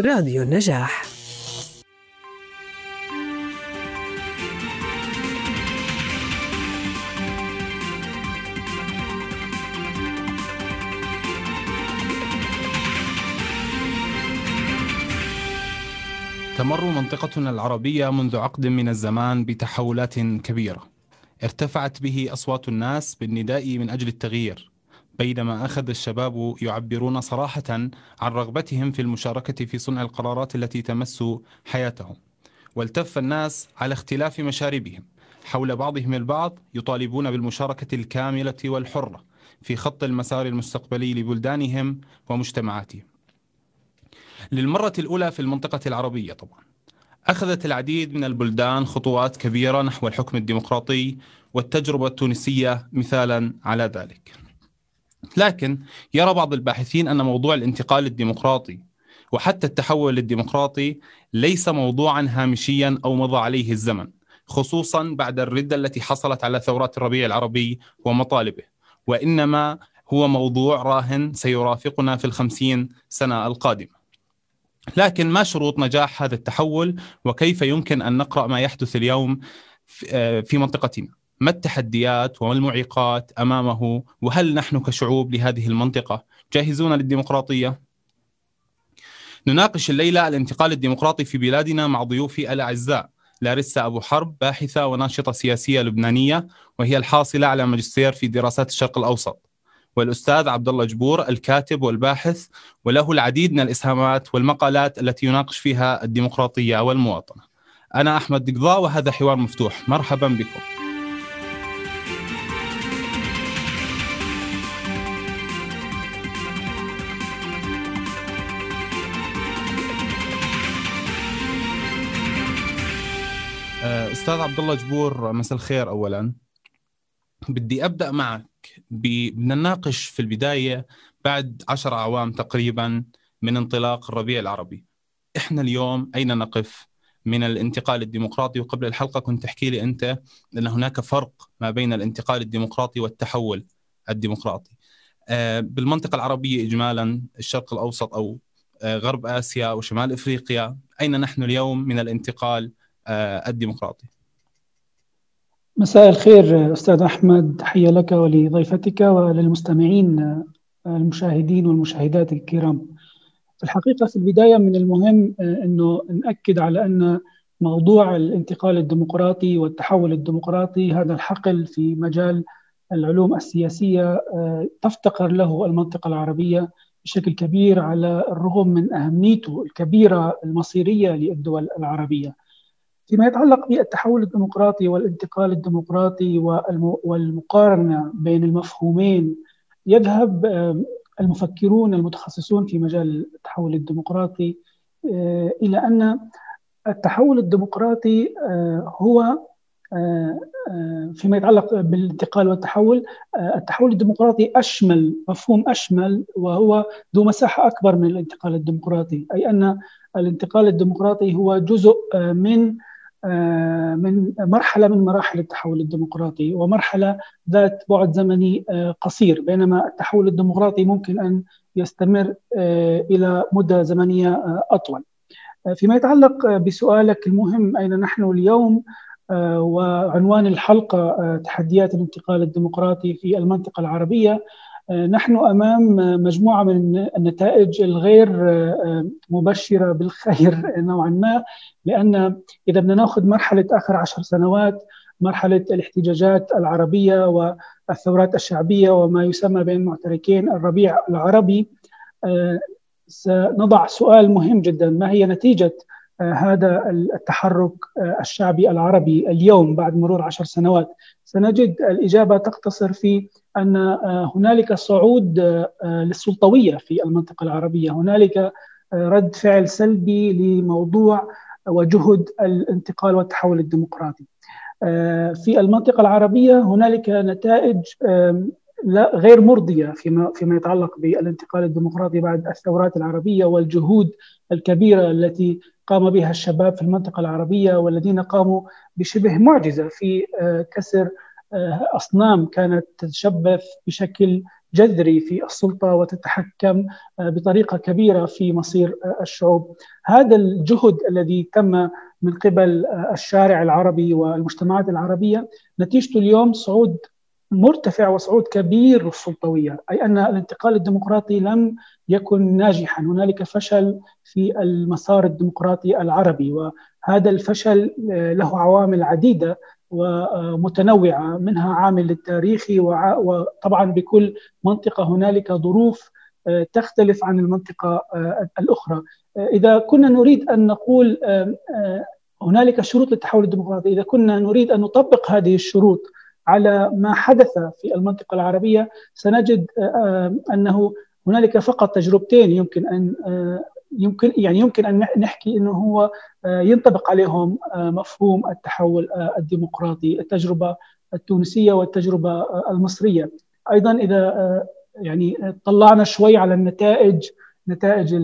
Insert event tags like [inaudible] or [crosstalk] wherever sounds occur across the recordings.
راديو النجاح. تمر منطقتنا العربية منذ عقد من الزمان بتحولات كبيرة. ارتفعت به أصوات الناس بالنداء من أجل التغيير. بينما أخذ الشباب يعبرون صراحة عن رغبتهم في المشاركة في صنع القرارات التي تمس حياتهم والتف الناس على اختلاف مشاربهم. حول بعضهم البعض يطالبون بالمشاركة الكاملة والحرة في خط المسار المستقبلي لبلدانهم ومجتمعاتهم. للمرة الأولى في المنطقة العربية طبعا أخذت العديد من البلدان خطوات كبيرة نحو الحكم الديمقراطي والتجربة التونسية مثالا على ذلك. لكن يرى بعض الباحثين أن موضوع الانتقال الديمقراطي وحتى التحول الديمقراطي ليس موضوعا هامشيا أو مضى عليه الزمن خصوصا بعد الردة التي حصلت على ثورات الربيع العربي ومطالبه. وإنما هو موضوع راهن سيرافقنا في الخمسين سنة القادمة. لكن ما شروط نجاح هذا التحول؟ وكيف يمكن أن نقرأ ما يحدث اليوم في منطقتنا؟ ما التحديات وما المعيقات أمامه؟ وهل نحن كشعوب لهذه المنطقة جاهزون للديمقراطية؟ نناقش الليلة الانتقال الديمقراطي في بلادنا مع ضيوفي الأعزاء لاريسا أبو حرب باحثة وناشطة سياسية لبنانية وهي الحاصلة على ماجستير في دراسات الشرق الأوسط. والأستاذ عبد الله جبور الكاتب والباحث وله العديد من الإسهامات والمقالات التي يناقش فيها الديمقراطية والمواطنة. أنا أحمد دقضاء وهذا حوار مفتوح، مرحبا بكم. أستاذ عبد الله جبور مساء الخير اولا. بدي أبدأ معك بدنا نناقش في البداية بعد عشر أعوام تقريبا من انطلاق الربيع العربي. إحنا اليوم أين نقف من الانتقال الديمقراطي وقبل الحلقة كنت تحكي لي أنت أن هناك فرق ما بين الانتقال الديمقراطي والتحول الديمقراطي. بالمنطقة العربية اجمالا الشرق الأوسط أو غرب آسيا وشمال إفريقيا أين نحن اليوم من الانتقال الديمقراطي؟ مساء الخير أستاذ أحمد تحيه لك ولضيفتك وللمستمعين المشاهدين والمشاهدات الكرام. في الحقيقة في البداية من المهم إنه نأكد على أن موضوع الانتقال الديمقراطي والتحول الديمقراطي هذا الحقل في مجال العلوم السياسية تفتقر له المنطقة العربية بشكل كبير على الرغم من أهميته الكبيرة المصيرية للدول العربية. فيما يتعلق بالتحول الديمقراطي والانتقال الديمقراطي والمقارنة بين المفهومين يذهب المفكرون المتخصصون في مجال التحول الديمقراطي إلى أن التحول الديمقراطي هو فيما يتعلق بالانتقال والتحول التحول الديمقراطي أشمل مفهوم أشمل وهو ذو مساحة أكبر من الانتقال الديمقراطي أي أن الانتقال الديمقراطي هو جزء من من مرحلة من مراحل التحول الديمقراطي ومرحلة ذات بعد زمني قصير. بينما التحول الديمقراطي ممكن أن يستمر إلى مدة زمنية أطول. فيما يتعلق بسؤالك المهم أين نحن اليوم؟ وعنوان الحلقة تحديات الانتقال الديمقراطي في المنطقة العربية. نحن أمام مجموعة من النتائج الغير مبشرة بالخير [laughs] نوعا ما لأن إذا بدنا نأخذ مرحلة آخر عشر سنوات مرحلة الاحتجاجات العربية والثورات الشعبية وما يسمى بين معتركين الربيع العربي سنضع سؤال مهم جدا. ما هي نتيجة هذا التحرك الشعبي العربي اليوم بعد مرور عشر سنوات؟ سنجد الإجابة تقتصر في أن هنالك صعود للسلطوية في المنطقة العربية. هنالك رد فعل سلبي لموضوع وجهد الانتقال والتحول الديمقراطي. في المنطقة العربية هنالك نتائج غير مرضية فيما فيما يتعلق بالانتقال الديمقراطي بعد الثورات العربية والجهود الكبيرة التي قام بها الشباب في المنطقة العربية والذين قاموا بشبه معجزة في كسر أصنام كانت تتشبث بشكل جذري في السلطة وتتحكم بطريقة كبيرة في مصير الشعوب. هذا الجهد الذي تم من قبل الشارع العربي والمجتمعات العربية نتيجته اليوم صعود مرتفع وصعود كبير للسلطوية، أي أن الانتقال الديمقراطي لم يكن ناجحا، هنالك فشل في المسار الديمقراطي العربي وهذا الفشل له عوامل عديدة ومتنوعة منها عامل التاريخي وطبعا بكل منطقة هنالك ظروف تختلف عن المنطقة الأخرى. إذا كنا نريد أن نقول هنالك شروط للتحول الديمقراطي، إذا كنا نريد أن نطبق هذه الشروط على ما حدث في المنطقة العربية سنجد أنه هنالك فقط تجربتين يمكن أن يمكن يعني يمكن أن نحكي إنه هو ينطبق عليهم مفهوم التحول الديمقراطي التجربة التونسية والتجربة المصرية. أيضا إذا يعني طلعنا شوي على النتائج نتائج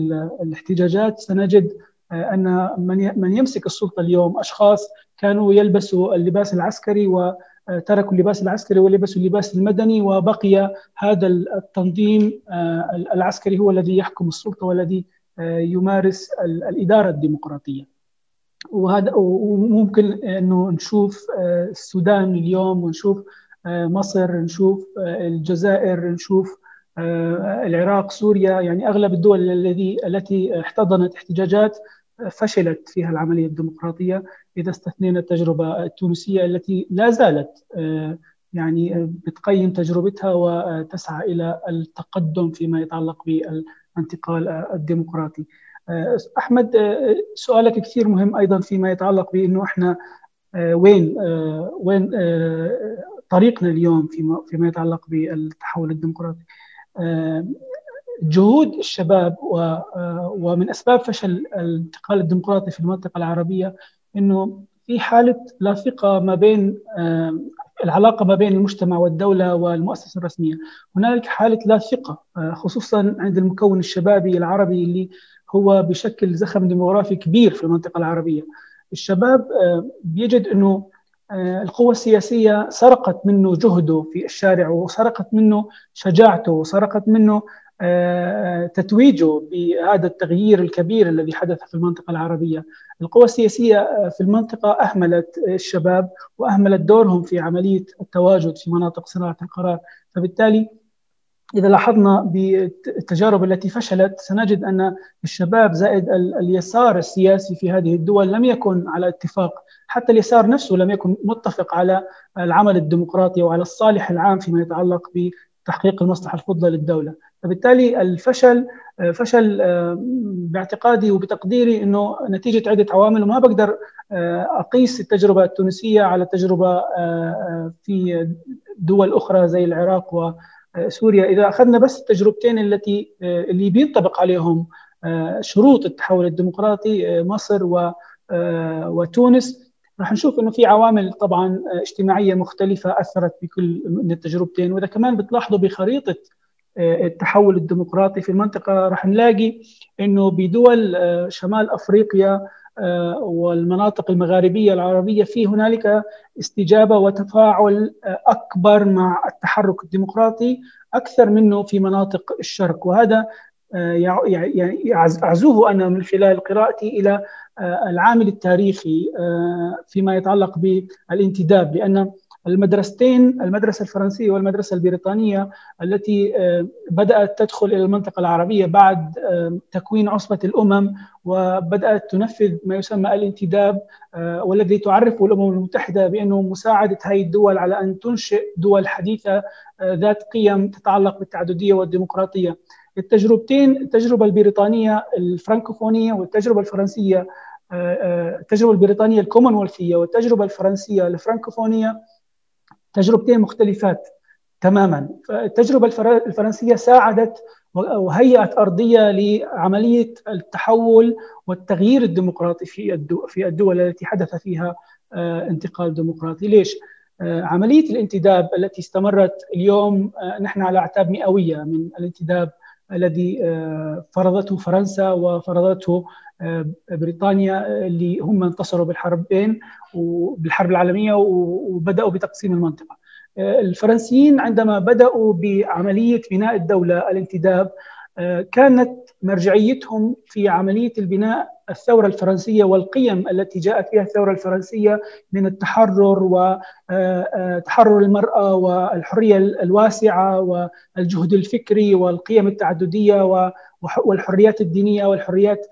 الاحتجاجات سنجد أن من من يمسك السلطة اليوم أشخاص كانوا يلبسوا اللباس العسكري وتركوا اللباس العسكري ولبسوا اللباس المدني وبقي هذا التنظيم العسكري هو الذي يحكم السلطة والذي يمارس الإدارة الديمقراطية. وهذا وممكن إنه نشوف السودان اليوم ونشوف مصر نشوف الجزائر نشوف العراق سوريا يعني أغلب الدول الذي التي احتضنت احتجاجات فشلت فيها العملية الديمقراطية إذا استثنينا التجربة التونسية التي لا زالت يعني بتقيم تجربتها وتسعى إلى التقدم فيما يتعلق بالانتقال الديمقراطي. أحمد سؤالك كثير مهم أيضا فيما يتعلق بأنه إحنا وين وين طريقنا اليوم فيما فيما يتعلق بالتحول الديمقراطي. جهود الشباب ومن أسباب فشل الانتقال الديمقراطي في المنطقة العربية إنه في حالة لا ثقة ما بين العلاقة ما بين المجتمع والدولة والمؤسسة الرسمية، هنالك حالة لا ثقة خصوصا عند المكون الشبابي العربي اللي هو بشكل زخم ديموغرافي كبير في المنطقة العربية. الشباب بيجد أنه القوة السياسية سرقت منه جهده في الشارع وسرقت منه شجاعته وسرقت منه تتويجه بهذا التغيير الكبير الذي حدث في المنطقة العربية. القوى السياسية في المنطقة أهملت الشباب وأهملت دورهم في عملية التواجد في مناطق صناعة القرار. فبالتالي إذا لاحظنا بالتجارب التي فشلت سنجد أن الشباب زائد اليسار السياسي في هذه الدول لم يكن على اتفاق. حتى اليسار نفسه لم يكن متفق على العمل الديمقراطي وعلى الصالح العام فيما يتعلق بتحقيق المصلحة الفضلى للدولة. فبالتالي الفشل فشل باعتقادي وبتقديري إنه نتيجة عدة عوامل وما بقدر أقيس التجربة التونسية على التجربه في دول أخرى زي العراق وسوريا إذا أخذنا بس التجربتين التي اللي بينطبق عليهم شروط التحول الديمقراطي مصر وتونس راح نشوف إنه في عوامل طبعا اجتماعية مختلفة أثرت بكل من التجربتين. وإذا كمان بتلاحظوا بخريطة التحول الديمقراطي في المنطقة راح نلاقي أنه بدول شمال أفريقيا والمناطق المغاربية العربية في هنالك استجابة وتفاعل أكبر مع التحرك الديمقراطي أكثر منه في مناطق الشرق. وهذا يعني أعزوه أنا من خلال قراءتي إلى العامل التاريخي فيما يتعلق بالانتداب لأن المدرستين المدرسة الفرنسية والمدرسة البريطانية التي بدأت تدخل إلى المنطقة العربية بعد تكوين عصبة الأمم وبدأت تنفذ ما يسمى الانتداب والذي تعرفه الأمم المتحدة بأنه مساعدة هذه الدول على أن تنشئ دول حديثة ذات قيم تتعلق بالتعددية والديمقراطية. التجربتين التجربة البريطانية الفرنكوفونية والتجربة الفرنسية التجربة البريطانية الكومنولثية والتجربة الفرنسية الفرنكوفونية تجربتين مختلفات تماما التجربة الفرنسية ساعدت وهيئت أرضية لعملية التحول والتغيير الديمقراطي في في الدول التي حدث فيها انتقال ديمقراطي ليش؟ عملية الانتداب التي استمرت اليوم نحن على أعتاب مئوية من الانتداب الذي فرضته فرنسا وفرضته بريطانيا اللي هم انتصروا بالحربين وبالحرب العالمية وبدأوا بتقسيم المنطقة. الفرنسيين عندما بدأوا بعملية بناء الدولة الانتداب كانت مرجعيتهم في عملية البناء الثورة الفرنسية والقيم التي جاءت فيها الثورة الفرنسية من التحرر وتحرر المرأة والحرية الواسعة والجهد الفكري والقيم التعددية والحريات الدينية والحريات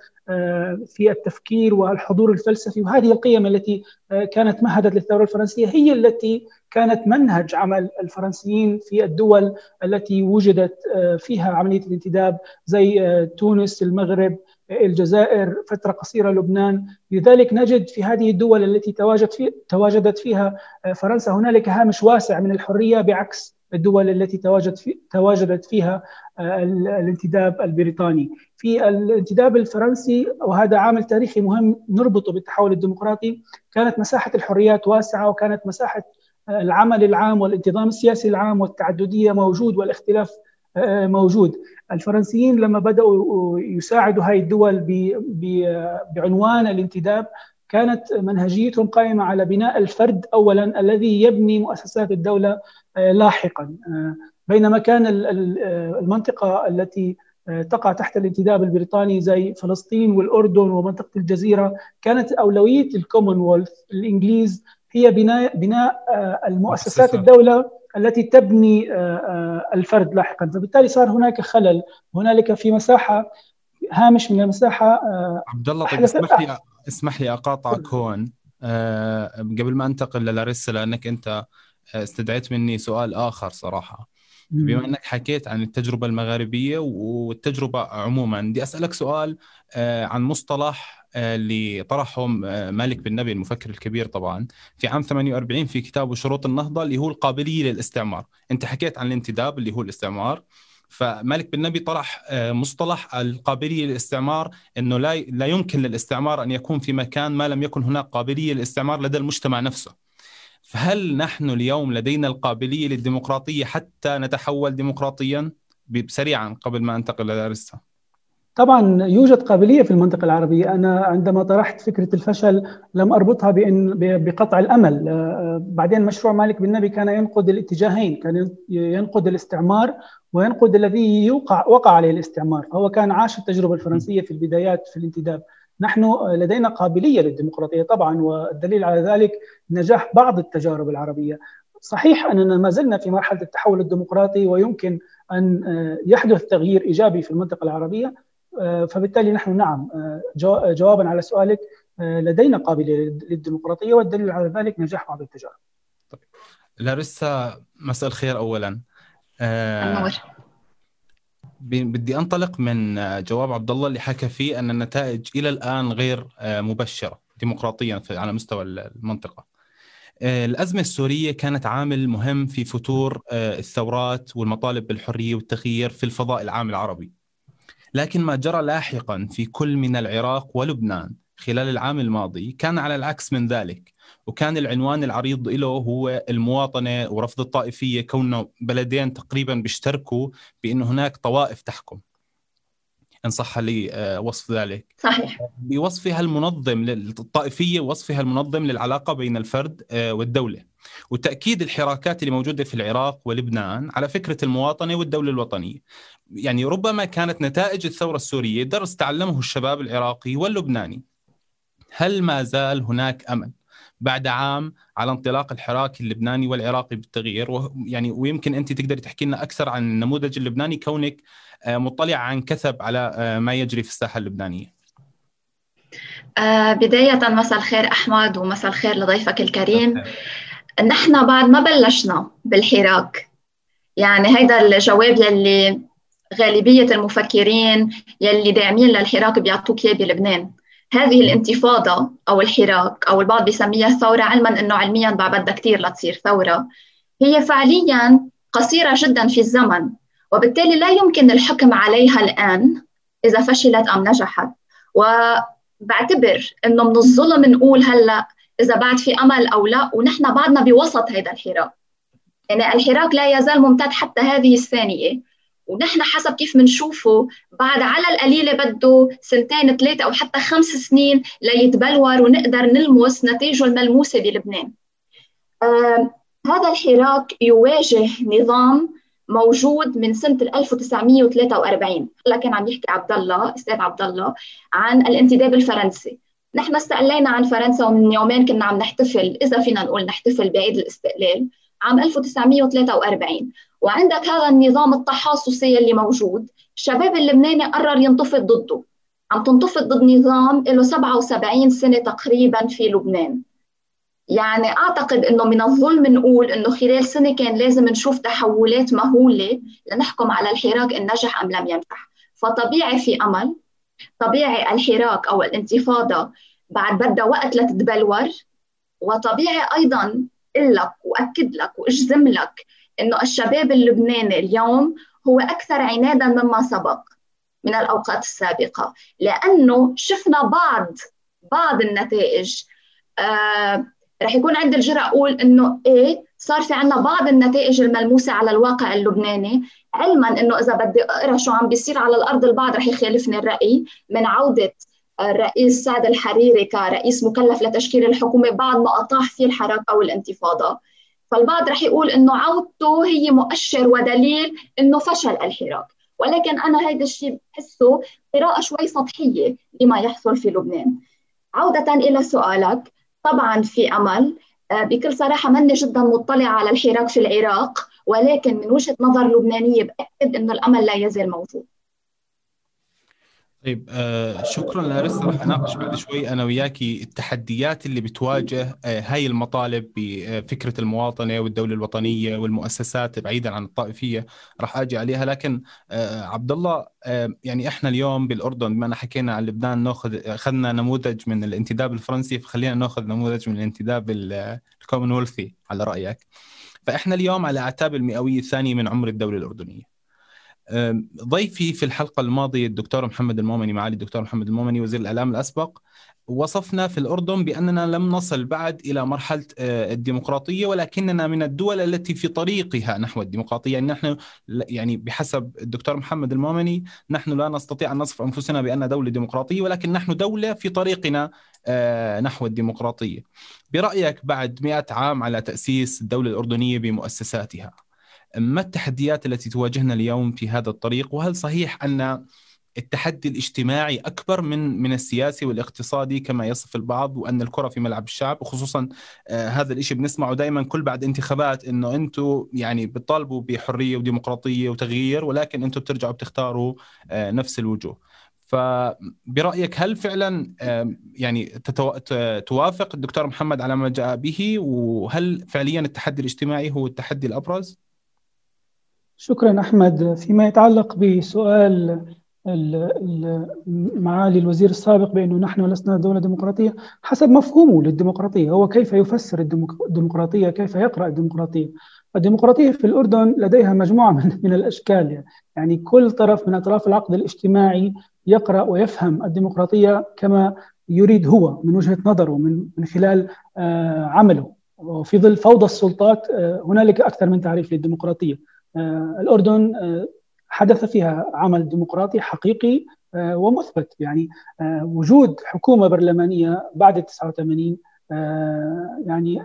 في التفكير والحضور الفلسفي. وهذه القيم التي كانت مهدت للثورة الفرنسية هي التي كانت منهج عمل الفرنسيين في الدول التي وجدت فيها عملية الانتداب زي تونس، المغرب، الجزائر، فترة قصيرة لبنان، لذلك نجد في هذه الدول التي تواجد في تواجدت فيها فرنسا هنالك هامش واسع من الحرية بعكس الدول التي تواجد في تواجدت فيها الانتداب البريطاني. في الانتداب الفرنسي وهذا عامل تاريخي مهم نربطه بالتحول الديمقراطي كانت مساحة الحريات واسعة وكانت مساحة العمل العام والانتظام السياسي العام والتعددية موجود والاختلاف موجود. الفرنسيين لما بدأوا يساعدوا هاي الدول بعنوان الانتداب كانت منهجيتهم قائمة على بناء الفرد أولا الذي يبني مؤسسات الدولة لاحقا. بينما كان المنطقة التي تقع تحت الانتداب البريطاني زي فلسطين والأردن ومنطقة الجزيرة كانت أولوية الكومنولث. الإنجليز هي بناء بناء المؤسسات الدولة التي تبني الفرد لاحقا. فبالتالي صار هناك خلل. هنالك في مساحة هامش من المساحة عبد الله طيب اسمح لي اسمح لي أقاطعك هون. قبل ما أنتقل للاريسا لأنك أنت استدعيت مني سؤال آخر صراحة. بما إنك حكيت عن التجربة المغاربيه والتجربة عموما بدي أسألك سؤال آه، عن مصطلح آه، اللي طرحه آه، مالك بن نبي المفكر الكبير طبعا. في عام 48 في كتابه شروط النهضة اللي هو القابلية للاستعمار. أنت حكيت عن الانتداب اللي هو الاستعمار. فمالك بن نبي طرح مصطلح القابلية للاستعمار إنه لا لا يمكن للاستعمار أن يكون في مكان ما لم يكن هناك قابلية للاستعمار لدى المجتمع نفسه. فهل نحن اليوم لدينا القابلية للديمقراطية حتى نتحول ديمقراطيا؟ سريعا قبل ما أنتقل لدارسها طبعا يوجد قابلية في المنطقة العربية. أنا عندما طرحت فكرة الفشل لم أربطها بان بقطع الأمل. آه، بعدين مشروع مالك بن نبي كان ينقد الاتجاهين كان ينقد الاستعمار وينقد الذي يوقع وقع عليه الاستعمار. فهو كان عاش التجربة الفرنسية في البدايات في الانتداب. نحن لدينا قابلية للديمقراطية طبعا والدليل على ذلك نجاح بعض التجارب العربية صحيح أننا ما زلنا في مرحلة التحول الديمقراطي ويمكن أن يحدث تغيير إيجابي في المنطقة العربية فبالتالي نحن نعم جوابا على سؤالك لدينا قابلية للديمقراطية والدليل على ذلك نجاح بعض التجارب. طيب لاريسا مساء الخير اولا. آه بدي انطلق من جواب عبد الله اللي حكى فيه أن النتائج إلى الآن غير آه، مبشرة ديمقراطيا على مستوى المنطقة. آه، الأزمة السورية كانت عامل مهم في فتور آه، الثورات والمطالب بالحرية والتغيير في الفضاء العام العربي. لكن ما جرى لاحقا في كل من العراق ولبنان خلال العام الماضي كان على العكس من ذلك وكان العنوان العريض له هو المواطنة ورفض الطائفية كونه بلدين تقريبا بيشتركوا بأنه هناك طوائف تحكم. إن صح لي آه، وصف ذلك. صحيح. بوصفها المنظم للطائفية وصفها المنظم للعلاقة بين الفرد آه، والدولة. وتأكيد الحراكات اللي موجودة في العراق ولبنان على فكرة المواطنة والدولة الوطنية. يعني ربما كانت نتائج الثورة السورية درس تعلمه الشباب العراقي واللبناني. هل ما زال هناك أمل؟ بعد عام على انطلاق الحراك اللبناني والعراقي بالتغيير. يعني ويمكن أنت تقدري تحكي لنا أكثر عن النموذج اللبناني كونك آه، مطلع عن كثب على آه، ما يجري في الساحة اللبنانية. آه، بداية مساء الخير أحمد ومساء الخير لضيفك الكريم. نحن بعد ما بلشنا بالحراك يعني هيدا الجواب يلي غالبية المفكرين يلي داعمين للحراك بيعطوك إياه بلبنان. هذه الانتفاضة أو الحراك أو البعض بيسميها ثورة علما أنه علميا بعد بدها كثير لتصير ثورة هي فعليا قصيرة جدا في الزمن وبالتالي لا يمكن الحكم عليها الآن إذا فشلت أم نجحت. وبعتبر أنه من الظلم نقول هلأ إذا بعد في أمل أو لا ونحن بعدنا بوسط هذا الحراك. يعني الحراك لا يزال ممتد حتى هذه الثانية. ونحن حسب كيف بنشوفه بعد على القليلة بده سنتين ثلاثة أو حتى خمس سنين ليتبلور ونقدر نلمس نتائجه الملموسة بلبنان. هذا الحراك يواجه نظام موجود من سنة 1943 هلا كان عم يحكي عبد الله أستاذ عبد الله عن الانتداب الفرنسي. نحن استقلينا عن فرنسا ومن يومين كنا عم نحتفل إذا فينا نقول نحتفل بعيد الاستقلال عام 1943 وعندك هذا النظام التحاصصي اللي موجود. الشباب اللبناني قرر ينتفض ضده. عم تنتفض ضد نظام له 77 سنة تقريبا في لبنان. يعني أعتقد إنه من الظلم نقول إنه خلال سنة كان لازم نشوف تحولات مهولة لنحكم على الحراك إن نجح أم لم ينجح. فطبيعي في أمل. طبيعي الحراك أو الانتفاضة بعد بدها وقت لتتبلور. وطبيعي أقول لك وأكد لك وأجزم لك إنه الشباب اللبناني اليوم هو أكثر عنادا مما سبق من الأوقات السابقة. لأنه شفنا بعض بعض النتائج. آه رح يكون عندي الجرأة أقول إنه إيه صار في عنا بعض النتائج الملموسة على الواقع اللبناني. علما إنه إذا بدي أقرأ شو عم بيصير على الأرض البعض رح يخالفني الرأي من عودة الرئيس سعد الحريري كرئيس مكلف لتشكيل الحكومة بعد ما أطاح فيه الحراك أو الانتفاضة. فالبعض رح يقول إنه عودته هي مؤشر ودليل إنه فشل الحراك. ولكن أنا هيدا الشيء بحسه قراءة شوي سطحية لما يحصل في لبنان. عودة إلى سؤالك. طبعا في أمل. آه، بكل صراحة ماني جدا مطلعة على الحراك في العراق ولكن من وجهة نظر لبنانية بأكد إنه الأمل لا يزال موجود. طيب آه شكرا لارس راح أناقش بعد شوي أنا وياكي التحديات اللي بتواجه آه هاي المطالب بفكرة المواطنة والدولة الوطنية والمؤسسات بعيدا عن الطائفية راح أجي عليها. لكن آه عبد الله آه يعني إحنا اليوم بالأردن بما حكينا عن لبنان نأخذ أخذنا نموذج من الانتداب الفرنسي فخلينا نأخذ نموذج من الانتداب الكومنولثي على رأيك. فإحنا اليوم على أعتاب المئوية الثانية من عمر الدولة الأردنية. ضيفي في الحلقة الماضية الدكتور محمد المومني معالي الدكتور محمد المومني وزير الإعلام الأسبق وصفنا في الأردن بأننا لم نصل بعد إلى مرحلة آه، الديمقراطية ولكننا من الدول التي في طريقها نحو الديمقراطية. يعني نحن يعني بحسب الدكتور محمد المومني نحن لا نستطيع أن نصف أنفسنا بأن دولة ديمقراطية ولكن نحن دولة في طريقنا آه، نحو الديمقراطية. برأيك بعد مئة عام على تأسيس الدولة الأردنية بمؤسساتها؟ ما التحديات التي تواجهنا اليوم في هذا الطريق؟ وهل صحيح أن التحدي الاجتماعي أكبر من من السياسي والاقتصادي كما يصف البعض وأن الكرة في ملعب الشعب؟ وخصوصا آه هذا الشيء بنسمعه دائما كل بعد انتخابات إنه أنتم يعني بتطالبوا بحرية وديمقراطية وتغيير ولكن أنتم بترجعوا بتختاروا آه نفس الوجوه. فبرايك هل فعلا آه يعني تتو... توافق الدكتور محمد على ما جاء به؟ وهل فعليا التحدي الاجتماعي هو التحدي الأبرز؟ شكرا أحمد. فيما يتعلق بسؤال معالي الوزير السابق بأنه نحن لسنا دولة ديمقراطية حسب مفهومه للديمقراطية. هو كيف يفسر الديمقراطية؟ كيف يقرأ الديمقراطية؟ الديمقراطية في الأردن لديها مجموعة من, الأشكال. يعني كل طرف من أطراف العقد الاجتماعي يقرأ ويفهم الديمقراطية كما يريد هو من وجهة نظره من من خلال آه، عمله. وفي ظل فوضى السلطات آه، هنالك أكثر من تعريف للديمقراطية. آه، الأردن آه، حدث فيها عمل ديمقراطي حقيقي آه، ومثبت. يعني وجود حكومة برلمانية بعد 89 يعني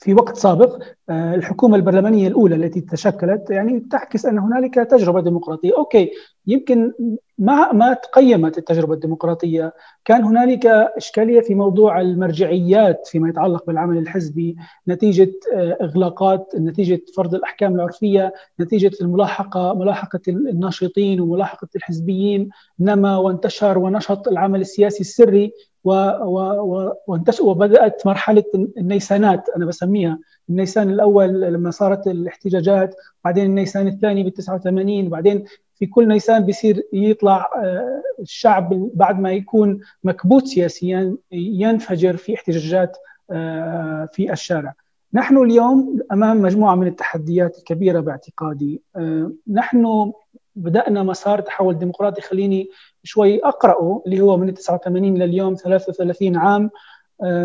في وقت سابق الحكومة البرلمانية الأولى التي تشكلت يعني تعكس أن هنالك تجربة ديمقراطية. أوكي يمكن ما ما تقيمت التجربة الديمقراطية. كان هنالك إشكالية في موضوع المرجعيات فيما يتعلق بالعمل الحزبي نتيجة آه، إغلاقات نتيجة فرض الأحكام العرفية نتيجة الملاحقة ملاحقة الناشطين وملاحقة الحزبيين نما وانتشر ونشط العمل السياسي السري. و و وبدأت مرحلة النيسانات أنا بسميها النيسان الأول لما صارت الاحتجاجات بعدين النيسان الثاني بال 89 وبعدين في كل نيسان بيصير يطلع آه، الشعب بعد ما يكون مكبوت سياسيا ينفجر في احتجاجات آه، في الشارع. نحن اليوم أمام مجموعة من التحديات الكبيرة باعتقادي. آه، نحن بدأنا مسار تحول ديمقراطي خليني شوي أقرأه اللي هو من 89 لليوم 33 عام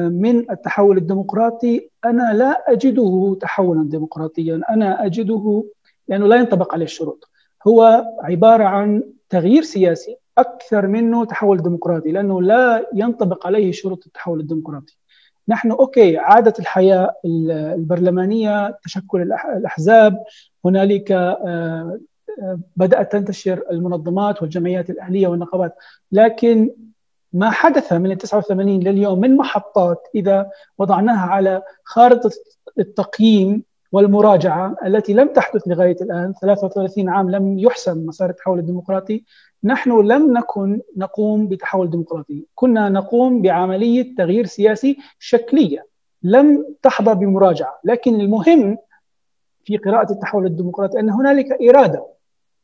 من التحول الديمقراطي. أنا لا أجده تحولا ديمقراطيا. أنا أجده لأنه لا ينطبق عليه الشروط. هو عبارة عن تغيير سياسي أكثر منه تحول ديمقراطي لأنه لا ينطبق عليه شروط التحول الديمقراطي. نحن أوكي عادة الحياة البرلمانية تشكل الأحزاب هنالك آه، آه، بدأت تنتشر المنظمات والجمعيات الأهلية والنقابات لكن ما حدث من ال 89 لليوم من محطات إذا وضعناها على خارطة التقييم والمراجعة التي لم تحدث لغاية الآن 33 عام لم يحسم مسار التحول الديمقراطي نحن لم نكن نقوم بتحول ديمقراطي كنا نقوم بعملية تغيير سياسي شكلية لم تحظى بمراجعة لكن المهم في قراءة التحول الديمقراطي أن هنالك إرادة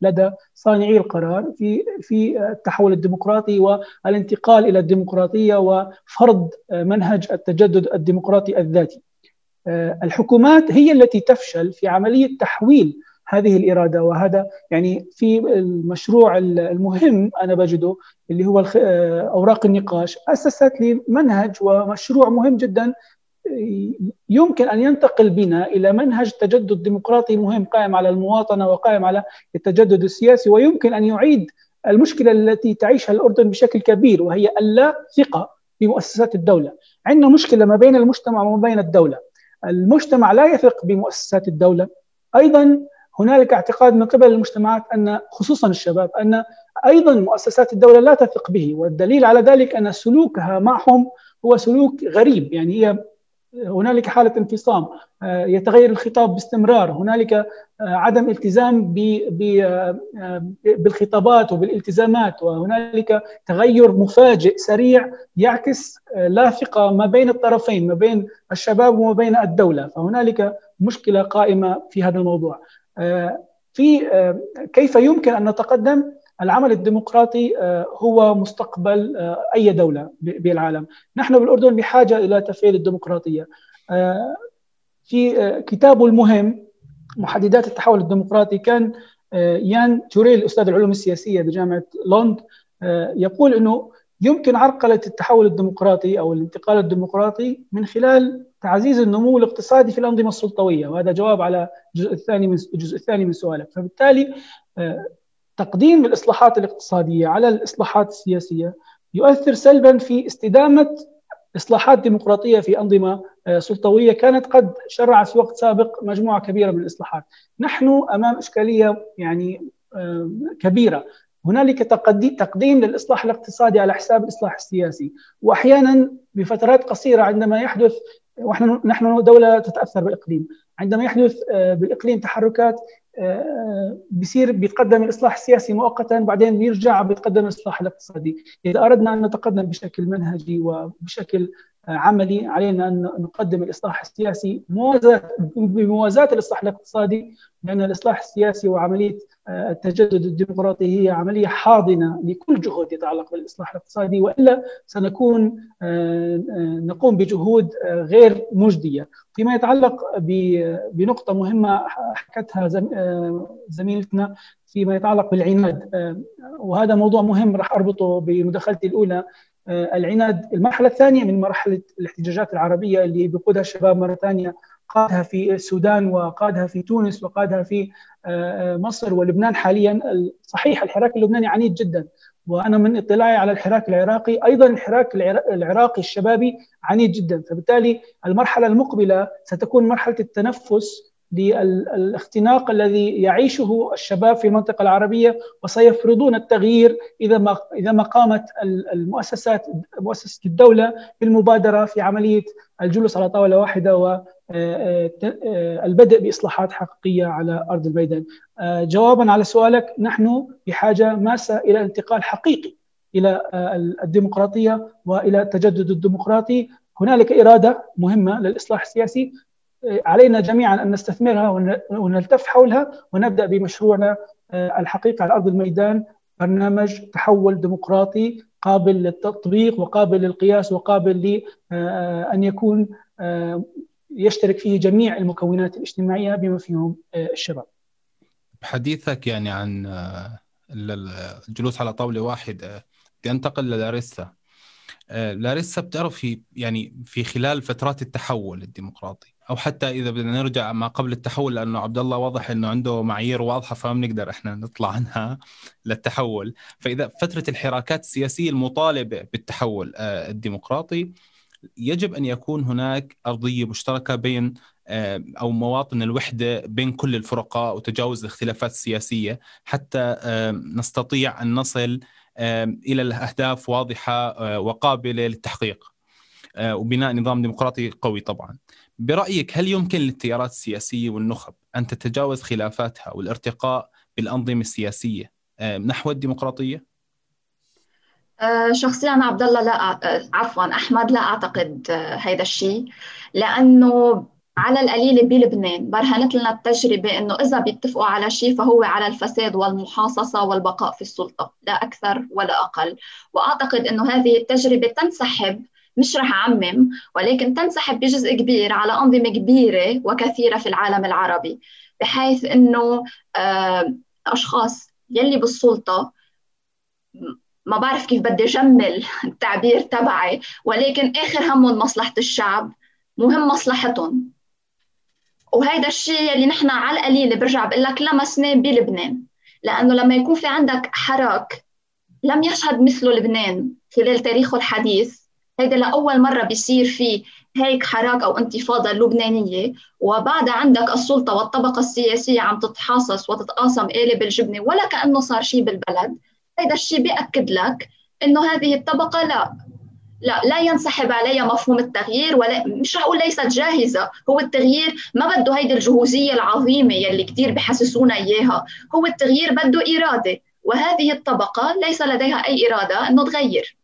لدى صانعي القرار في في التحول الديمقراطي والانتقال إلى الديمقراطية وفرض منهج التجدد الديمقراطي الذاتي. الحكومات هي التي تفشل في عملية تحويل هذه الإرادة وهذا يعني في المشروع المهم أنا بجده اللي هو أوراق النقاش أسست لمنهج ومشروع مهم جدا يمكن أن ينتقل بنا إلى منهج تجدد ديمقراطي مهم قائم على المواطنة وقائم على التجدد السياسي ويمكن أن يعيد المشكلة التي تعيشها الأردن بشكل كبير وهي اللا ثقة بمؤسسات الدولة. عندنا مشكلة ما بين المجتمع وما بين الدولة. المجتمع لا يثق بمؤسسات الدولة. أيضا هنالك اعتقاد من قبل المجتمعات أن خصوصا الشباب أن أيضا مؤسسات الدولة لا تثق به والدليل على ذلك أن سلوكها معهم هو سلوك غريب يعني هي هنالك حالة انفصام آه، يتغير الخطاب باستمرار هنالك آه، عدم التزام آه، بالخطابات وبالالتزامات وهنالك تغير مفاجئ سريع يعكس لا ثقة ما بين الطرفين ما بين الشباب وما بين الدولة. فهنالك مشكلة قائمة في هذا الموضوع. في كيف يمكن أن نتقدم؟ العمل الديمقراطي آه، هو مستقبل آه، أي دولة بالعالم، نحن بالأردن بحاجة إلى تفعيل الديمقراطية. آه، في كتابه المهم محددات التحول الديمقراطي كان يان توريل أستاذ العلوم السياسية بجامعة لوند يقول إنه يمكن عرقلة التحول الديمقراطي أو الانتقال الديمقراطي من خلال تعزيز النمو الاقتصادي في الأنظمة السلطوية وهذا جواب على الجزء الثاني من الجزء الثاني من سؤالك فبالتالي تقديم الإصلاحات الاقتصادية على الإصلاحات السياسية يؤثر سلبا في استدامة إصلاحات ديمقراطية في أنظمة آه، سلطوية كانت قد شرعت في وقت سابق مجموعة كبيرة من الإصلاحات. نحن أمام إشكالية يعني آه، كبيرة. هنالك تقديم للإصلاح الاقتصادي على حساب الإصلاح السياسي. واحيانا بفترات قصيرة عندما يحدث ونحن نحن دولة تتأثر بالاقليم عندما يحدث آه، بالاقليم تحركات بيصير بيتقدم الإصلاح السياسي مؤقتا بعدين بيرجع بيتقدم الإصلاح الاقتصادي. إذا أردنا أن نتقدم بشكل منهجي وبشكل عملي علينا أن نقدم الإصلاح السياسي بموازاه الإصلاح الاقتصادي لأن الإصلاح السياسي وعملية التجدد الديمقراطي هي عملية حاضنة لكل جهود يتعلق بالإصلاح الاقتصادي وإلا سنكون آه، آه، نقوم بجهود آه، غير مجدية. فيما يتعلق بنقطة مهمة حكتها زميلتنا فيما يتعلق بالعناد وهذا موضوع مهم راح أربطه بمداخلتي الأولى. العناد. المرحلة الثانية من مرحلة الاحتجاجات العربية اللي بيقودها الشباب مرة ثانية قادها في السودان وقادها في تونس وقادها في آه، آه، مصر ولبنان حاليا. صحيح الحراك اللبناني عنيد جدا وأنا من اطلاعي على الحراك العراقي. أيضا الحراك العراقي الشبابي عنيد جدا. فبالتالي المرحلة المقبلة ستكون مرحلة التنفس للاختناق الذي يعيشه الشباب في المنطقة العربية وسيفرضون التغيير إذا ما إذا ما قامت المؤسسات مؤسسة الدولة بالمبادرة في عملية الجلوس على طاولة واحدة والبدء بإصلاحات حقيقية على أرض الميدان. جوابا على سؤالك نحن بحاجة ماسة إلى انتقال حقيقي إلى الديمقراطية وإلى التجدد الديمقراطي هنالك إرادة مهمة للإصلاح السياسي علينا جميعا أن نستثمرها ونلتف حولها ونبدأ بمشروعنا آه، الحقيقي على أرض الميدان برنامج تحول ديمقراطي قابل للتطبيق وقابل للقياس وقابل لأن آه، يكون آه، يشترك فيه جميع المكونات الاجتماعية بما فيهم الشباب. بحديثك يعني عن الجلوس على طاولة واحدة بدي انتقل للاريسا. لاريسا بتعرفي يعني في خلال فترات التحول الديمقراطي أو حتى إذا بدنا نرجع ما قبل التحول لأنه عبد الله واضح إنه عنده معايير واضحة فما بنقدر إحنا نطلع [laughs] عنها للتحول، فإذا فترة الحراكات السياسية المطالبة بالتحول آه، الديمقراطي يجب أن يكون هناك أرضية مشتركة بين أو مواطن الوحدة بين كل الفرقاء وتجاوز الاختلافات السياسية حتى نستطيع أن نصل إلى الأهداف واضحة آه، وقابلة للتحقيق آه، وبناء نظام ديمقراطي قوي طبعا. برأيك هل يمكن للتيارات السياسية والنخب أن تتجاوز خلافاتها والارتقاء بالأنظمة السياسية نحو الديمقراطية؟ آه، شخصيا عبد الله لا عفوا أحمد لا أعتقد هذا الشيء لأنه على القليل بلبنان. برهنت لنا التجربة أنه إذا بيتفقوا على شيء فهو على الفساد والمحاصصة والبقاء في السلطة. لا أكثر ولا أقل. وأعتقد أنه هذه التجربة تنسحب مش رح أعمم ولكن تنسحب بجزء كبير على أنظمة كبيرة وكثيرة في العالم العربي. بحيث أنه أشخاص يلي بالسلطة ما بعرف كيف بدي جمل التعبير تبعي ولكن آخر همهم مصلحة الشعب مهم مصلحتهم. وهيدا الشيء اللي نحن على القليل برجع بقول لك لمسناه بلبنان. لأنه لما يكون في عندك حراك لم يشهد مثله لبنان خلال تاريخه الحديث هيدا لأول مرة بيصير في هيك حراك أو انتفاضة لبنانية. وبعدها عندك السلطة والطبقة السياسية عم تتحاصص وتتقاسم قالب الجبنه ولا كأنه صار شيء بالبلد. هيدا الشيء بيأكد لك إنه هذه الطبقة لا. لا لا ينسحب عليها مفهوم التغيير ولا مش رح أقول ليست جاهزة هو التغيير ما بده هيدي الجهوزية العظيمة يلي كثير بحسسونا إياها هو التغيير بده إرادة وهذه الطبقة ليس لديها أي إرادة إنه تغير.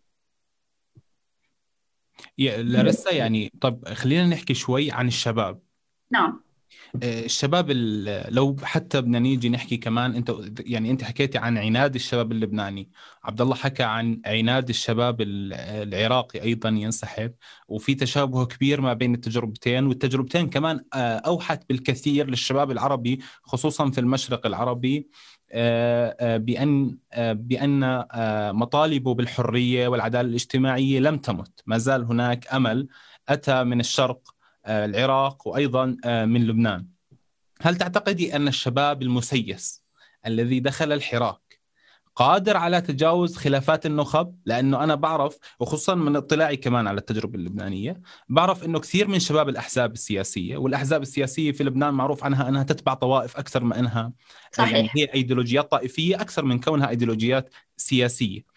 لارسا يعني طب خلينا نحكي شوي عن الشباب. نعم. الشباب لو حتى بدنا نيجي نحكي كمان انت يعني انت حكيتي عن عناد الشباب اللبناني. عبد الله حكى عن عناد الشباب العراقي أيضا ينسحب. وفي تشابه كبير ما بين التجربتين والتجربتين كمان آه، أوحت بالكثير للشباب العربي خصوصا في المشرق العربي آه، بأن بأن مطالبه بالحرية والعدالة الاجتماعية لم تمت. ما زال هناك أمل. أتى من الشرق آه، العراق وأيضا آه، من لبنان. هل تعتقدي أن الشباب المسيس الذي دخل الحراك قادر على تجاوز خلافات النخب لأنه أنا بعرف وخصوصا من اطلاعي كمان على التجربة اللبنانية بعرف إنه كثير من شباب الأحزاب السياسية والأحزاب السياسية في لبنان معروف عنها أنها تتبع طوائف أكثر ما أنها صحيح. يعني هي أيديولوجيات طائفية أكثر من كونها أيديولوجيات سياسية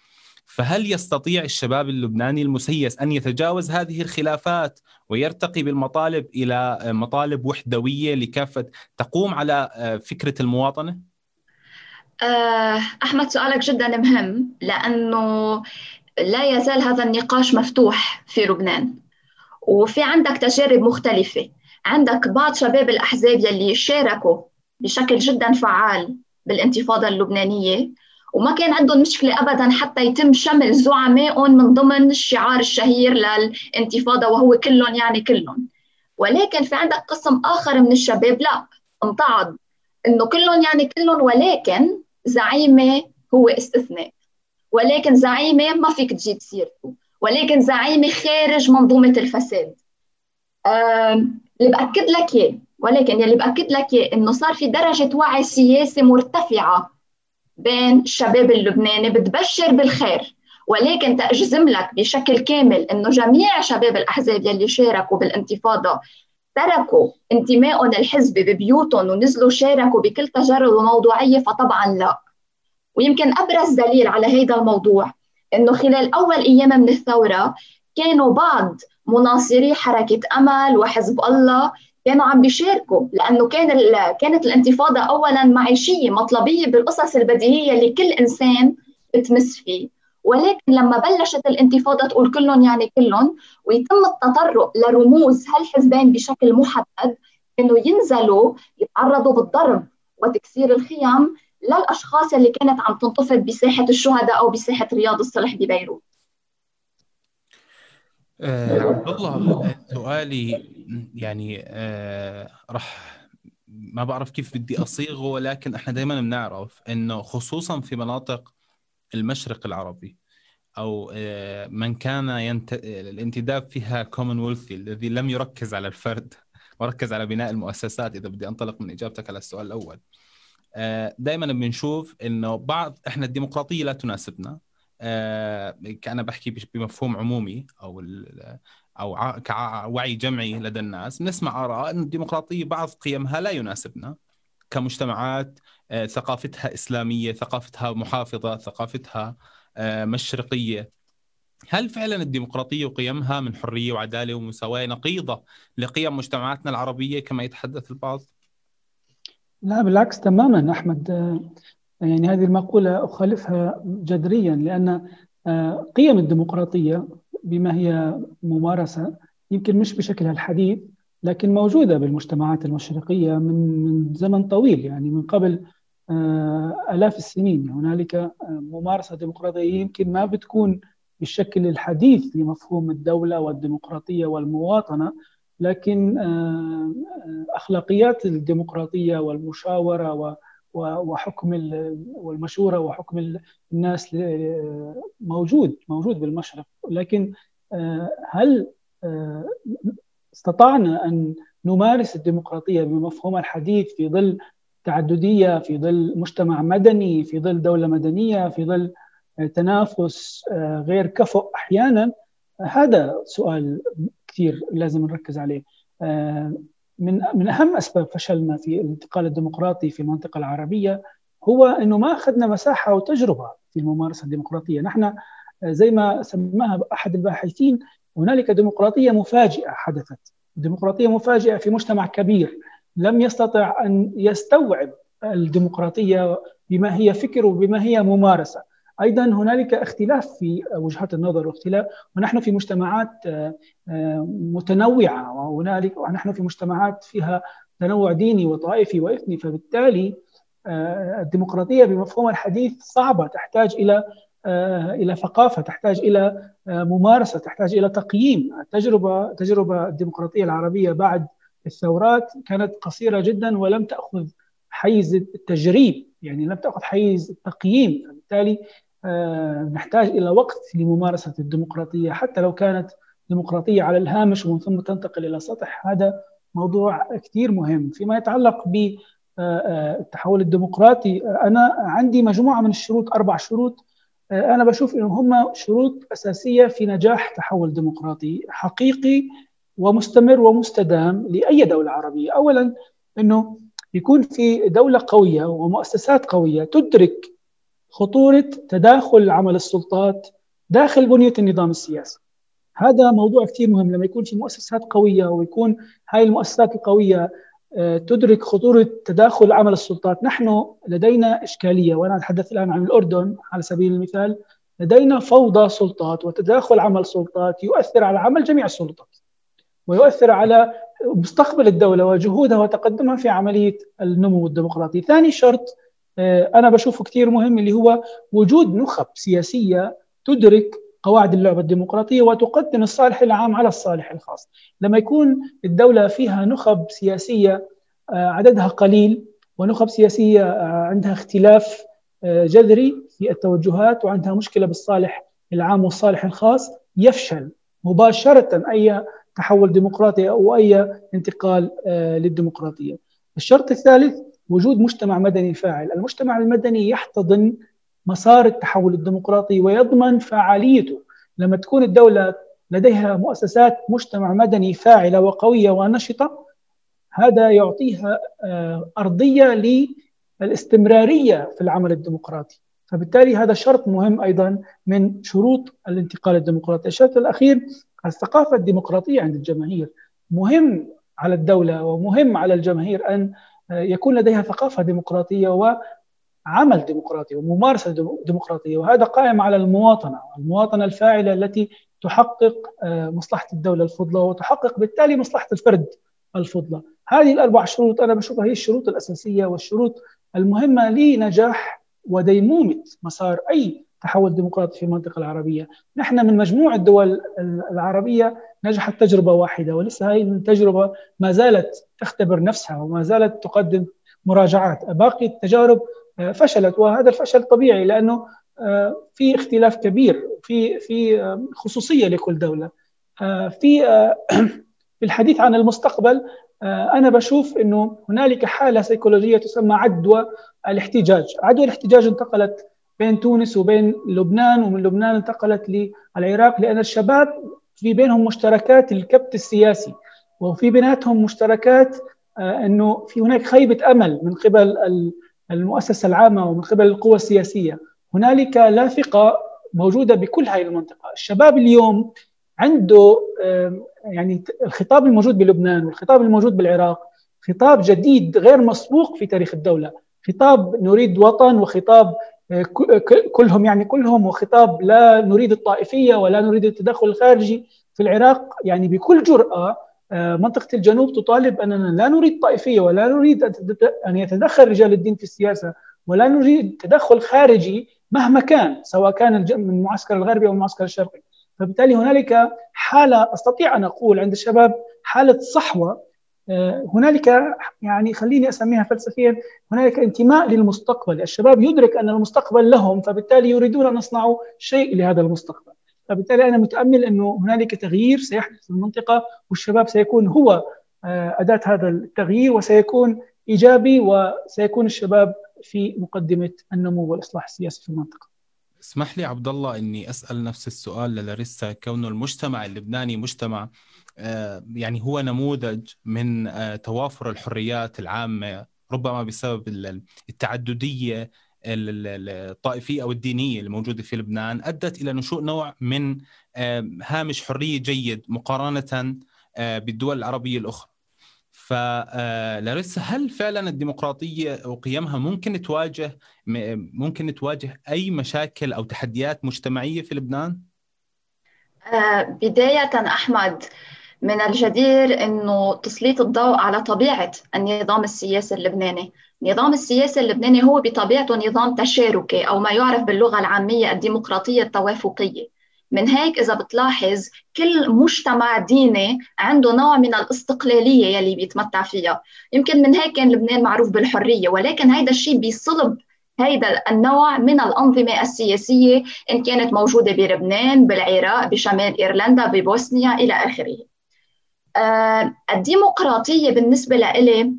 فهل يستطيع الشباب اللبناني المسيس أن يتجاوز هذه الخلافات ويرتقي بالمطالب إلى مطالب وحدوية لكافة تقوم على آه، فكرة المواطنة؟ آه، أحمد سؤالك جدا مهم لأنه لا يزال هذا النقاش مفتوح في لبنان وفي عندك تجارب مختلفة عندك بعض شباب الأحزاب يلي شاركوا بشكل جدا فعال بالانتفاضة اللبنانية وما كان عندهم مشكلة أبدا حتى يتم شمل زعمائهم من ضمن الشعار الشهير للانتفاضة وهو كلهم يعني كلهم. ولكن في عندك قسم آخر من الشباب لا امتعض إنه كلهم يعني كلهم ولكن زعيمة هو استثناء. ولكن زعيمة ما فيك تجيب سيرته. ولكن زعيمة خارج منظومة الفساد. اللي بأكد لك إياه ولكن يلي بأكد لك إياه إنه صار في درجة وعي سياسي مرتفعة بين الشباب اللبناني بتبشر بالخير ولكن تأجزم لك بشكل كامل إنه جميع شباب الأحزاب يلي شاركوا بالانتفاضة تركوا انتمائهم الحزبي ببيوتهم ونزلوا شاركوا بكل تجرد وموضوعية فطبعا لا. ويمكن أبرز دليل على هذا الموضوع إنه خلال أول أيام من الثورة كانوا بعض مناصري حركة أمل وحزب الله كانوا عم بيشاركوا لأنه كان كانت الانتفاضة اولا معيشية مطلبية بالقصص البديهية اللي كل إنسان بتمس فيه. ولكن لما بلشت الانتفاضة تقول كلهم يعني كلهم ويتم التطرق لرموز هالحزبين بشكل محدد إنه ينزلوا يتعرضوا بالضرب وتكسير الخيام للأشخاص اللي كانت عم تنتفض بساحة الشهداء أو بساحة رياض الصلح ببيروت. آه عبد الله سؤالي يعني آه راح ما بعرف كيف بدي أصيغه ولكن إحنا دائما بنعرف إنه خصوصا في مناطق المشرق العربي أو آه من كان ينت... الانتداب فيها كومنولثي الذي لم يركز على الفرد وركز على بناء المؤسسات إذا بدي أنطلق من إجابتك على السؤال الأول. آه، دائما بنشوف إنه بعض إحنا الديمقراطية لا تناسبنا. كأنا بحكي بمفهوم عمومي أو أو كوعي جمعي لدى الناس بنسمع آراء ان الديمقراطية بعض قيمها لا يناسبنا كمجتمعات آه، ثقافتها إسلامية، ثقافتها محافظة، ثقافتها آه، مشرقية. هل فعلا الديمقراطية وقيمها من حرية وعدالة ومساواة نقيضة لقيم مجتمعاتنا العربية كما يتحدث البعض؟ لا بالعكس تماما أحمد آه، يعني هذه المقولة أخالفها جذريا لأن قيم الديمقراطية بما هي ممارسة يمكن مش بشكلها الحديث لكن موجودة بالمجتمعات المشرقية من من زمن طويل يعني من قبل آه، آلاف السنين. هنالك آه، ممارسة ديمقراطية يمكن ما بتكون بالشكل الحديث لمفهوم الدولة والديمقراطية والمواطنة لكن آه، أخلاقيات الديمقراطية والمشاورة وحكم والمشورة وحكم الناس موجود موجود بالمشرق. لكن هل استطعنا أن نمارس الديمقراطية بمفهومها الحديث في ظل تعددية في ظل مجتمع مدني في ظل دولة مدنية في ظل تنافس آه، غير كفؤ أحيانا؟ هذا سؤال كثير لازم نركز عليه. آه، من من أهم أسباب فشلنا في الانتقال الديمقراطي في المنطقة العربية هو إنه ما أخذنا مساحة وتجربة في الممارسة الديمقراطية، نحن آه، زي ما سماها أحد الباحثين هنالك ديمقراطية مفاجئة حدثت، ديمقراطية مفاجئة في مجتمع كبير. لم يستطع أن يستوعب الديمقراطية بما هي فكر وبما هي ممارسة، أيضا هنالك اختلاف في وجهات النظر واختلاف ونحن في مجتمعات آه، آه، متنوعة وهنالك ونحن في مجتمعات فيها تنوع ديني وطائفي وإثني فبالتالي آه، الديمقراطية بمفهوم الحديث صعبة تحتاج إلى إلى ثقافة تحتاج إلى ممارسة تحتاج إلى تقييم. التجربة تجربه الديمقراطية العربية بعد الثورات كانت قصيرة جدا ولم تأخذ حيز التجريب يعني لم تأخذ حيز التقييم فبالتالي آه، نحتاج إلى وقت لممارسة الديمقراطية. حتى لو كانت ديمقراطية على الهامش ومن ثم تنتقل إلى السطح هذا موضوع كثير مهم. فيما يتعلق بالتحول الديمقراطي أنا عندي مجموعة من الشروط أربع شروط. آه، أنا بشوف انهم هم شروط أساسية في نجاح تحول ديمقراطي حقيقي ومستمر ومستدام لأي دولة عربية. اولا إنه يكون في دولة قوية ومؤسسات قوية تدرك خطورة تداخل عمل السلطات داخل بنية النظام السياسي. هذا موضوع كثير مهم لما يكون في مؤسسات قوية ويكون هاي المؤسسات القوية آه، تدرك خطورة تداخل عمل السلطات، نحن لدينا إشكالية وأنا أتحدث الآن عن الأردن على سبيل المثال لدينا فوضى سلطات وتداخل عمل سلطات يؤثر على عمل جميع السلطات ويؤثر على مستقبل الدولة وجهودها وتقدمها في عملية النمو الديمقراطي. ثاني شرط أنا بشوفه كثير مهم اللي هو وجود نخب سياسية تدرك قواعد اللعبة الديمقراطية وتقدم الصالح العام على الصالح الخاص لما يكون الدولة فيها نخب سياسية آه، عددها قليل ونخب سياسية آه، عندها اختلاف جذري في التوجهات وعندها مشكلة بالصالح العام والصالح الخاص يفشل مباشرة أي تحول ديمقراطي أو أي انتقال للديمقراطية. الشرط الثالث وجود مجتمع مدني فاعل. المجتمع المدني يحتضن مسار التحول الديمقراطي ويضمن فعاليته. لما تكون الدولة لديها مؤسسات مجتمع مدني فاعلة وقوية ونشطة هذا يعطيها آه، أرضية للاستمرارية في العمل الديمقراطي. فبالتالي هذا شرط مهم أيضا من شروط الانتقال الديمقراطي. الشرط الأخير الثقافة الديمقراطية عند الجماهير. مهم على الدولة ومهم على الجماهير أن يكون لديها ثقافة ديمقراطية وعمل ديمقراطي وممارسة ديمقراطية وهذا قائم على المواطنة المواطنة الفاعلة التي تحقق آه، مصلحة الدولة الفضلى وتحقق بالتالي مصلحة الفرد الفضلى هذه الأربع شروط أنا بشوفها هي الشروط الأساسية والشروط المهمة لنجاح وديمومة مسار أي تحول ديمقراطي في المنطقة العربية. نحن من مجموع الدول العربية نجحت تجربة واحدة ولسه هذه التجربة ما زالت تختبر نفسها وما زالت تقدم مراجعات. باقي التجارب آه، فشلت وهذا الفشل طبيعي لأنه آه، في اختلاف كبير في في آه، خصوصية لكل دولة. [clears throat] في الحديث عن المستقبل أنا بشوف إنه هنالك حالة سيكولوجية تسمى عدوى الاحتجاج، عدوى الاحتجاج انتقلت بين تونس وبين لبنان ومن لبنان انتقلت للعراق لأن الشباب في بينهم مشتركات الكبت السياسي وفي بيناتهم مشتركات آه، إنه في هناك خيبة أمل من قبل المؤسسة العامة ومن قبل القوى السياسية. هنالك لا ثقه موجودة بكل هذه المنطقة. الشباب اليوم عنده يعني الخطاب الموجود بلبنان والخطاب الموجود بالعراق خطاب جديد غير مسبوق في تاريخ الدولة. خطاب نريد وطن وخطاب كلهم يعني كلهم وخطاب لا نريد الطائفية ولا نريد التدخل الخارجي في العراق يعني بكل جرأة آه، منطقة الجنوب تطالب أننا لا نريد طائفية ولا نريد أن يتدخل رجال الدين في السياسة ولا نريد تدخل خارجي مهما كان سواء كان من المعسكر الغربي أو المعسكر الشرقي. فبالتالي هنالك حالة أستطيع أن أقول عند الشباب حالة صحوة هنالك يعني خليني أسميها فلسفيا هنالك انتماء للمستقبل الشباب يدرك أن المستقبل لهم فبالتالي يريدون أن يصنعوا شيء لهذا المستقبل فبالتالي أنا متأمل أنه هنالك تغيير سيحدث في المنطقة والشباب سيكون هو آه، أداة هذا التغيير وسيكون إيجابي وسيكون الشباب في مقدمة النمو والإصلاح السياسي في المنطقة. اسمح لي عبد الله إني أسأل نفس السؤال للاريستا كونه المجتمع اللبناني مجتمع آه، يعني هو نموذج من آه، توافر الحريات العامة ربما بسبب التعددية الطائفية أو الدينية الموجوده في لبنان أدت إلى نشوء نوع من هامش حرية جيد مقارنة آه، بالدول العربية الأخرى. فلاريسا هل فعلا الديمقراطية وقيمها ممكن تواجه ممكن تواجه أي مشاكل أو تحديات مجتمعية في لبنان؟ بداية أحمد من الجدير إنه تسليط الضوء على طبيعة النظام السياسي اللبناني، النظام السياسي اللبناني هو بطبيعته نظام تشاركي أو ما يعرف باللغة العامية الديمقراطية التوافقية. من هيك إذا بتلاحظ كل مجتمع ديني عنده نوع من الاستقلالية يلي بيتمتع فيها، يمكن من هيك كان لبنان معروف بالحرية، ولكن هيدا الشيء بيصلب هيدا النوع من الأنظمة السياسية إن كانت موجودة بلبنان بالعراق بشمال إيرلندا ببوسنيا إلى آخره. الديمقراطيه بالنسبة لإلي؟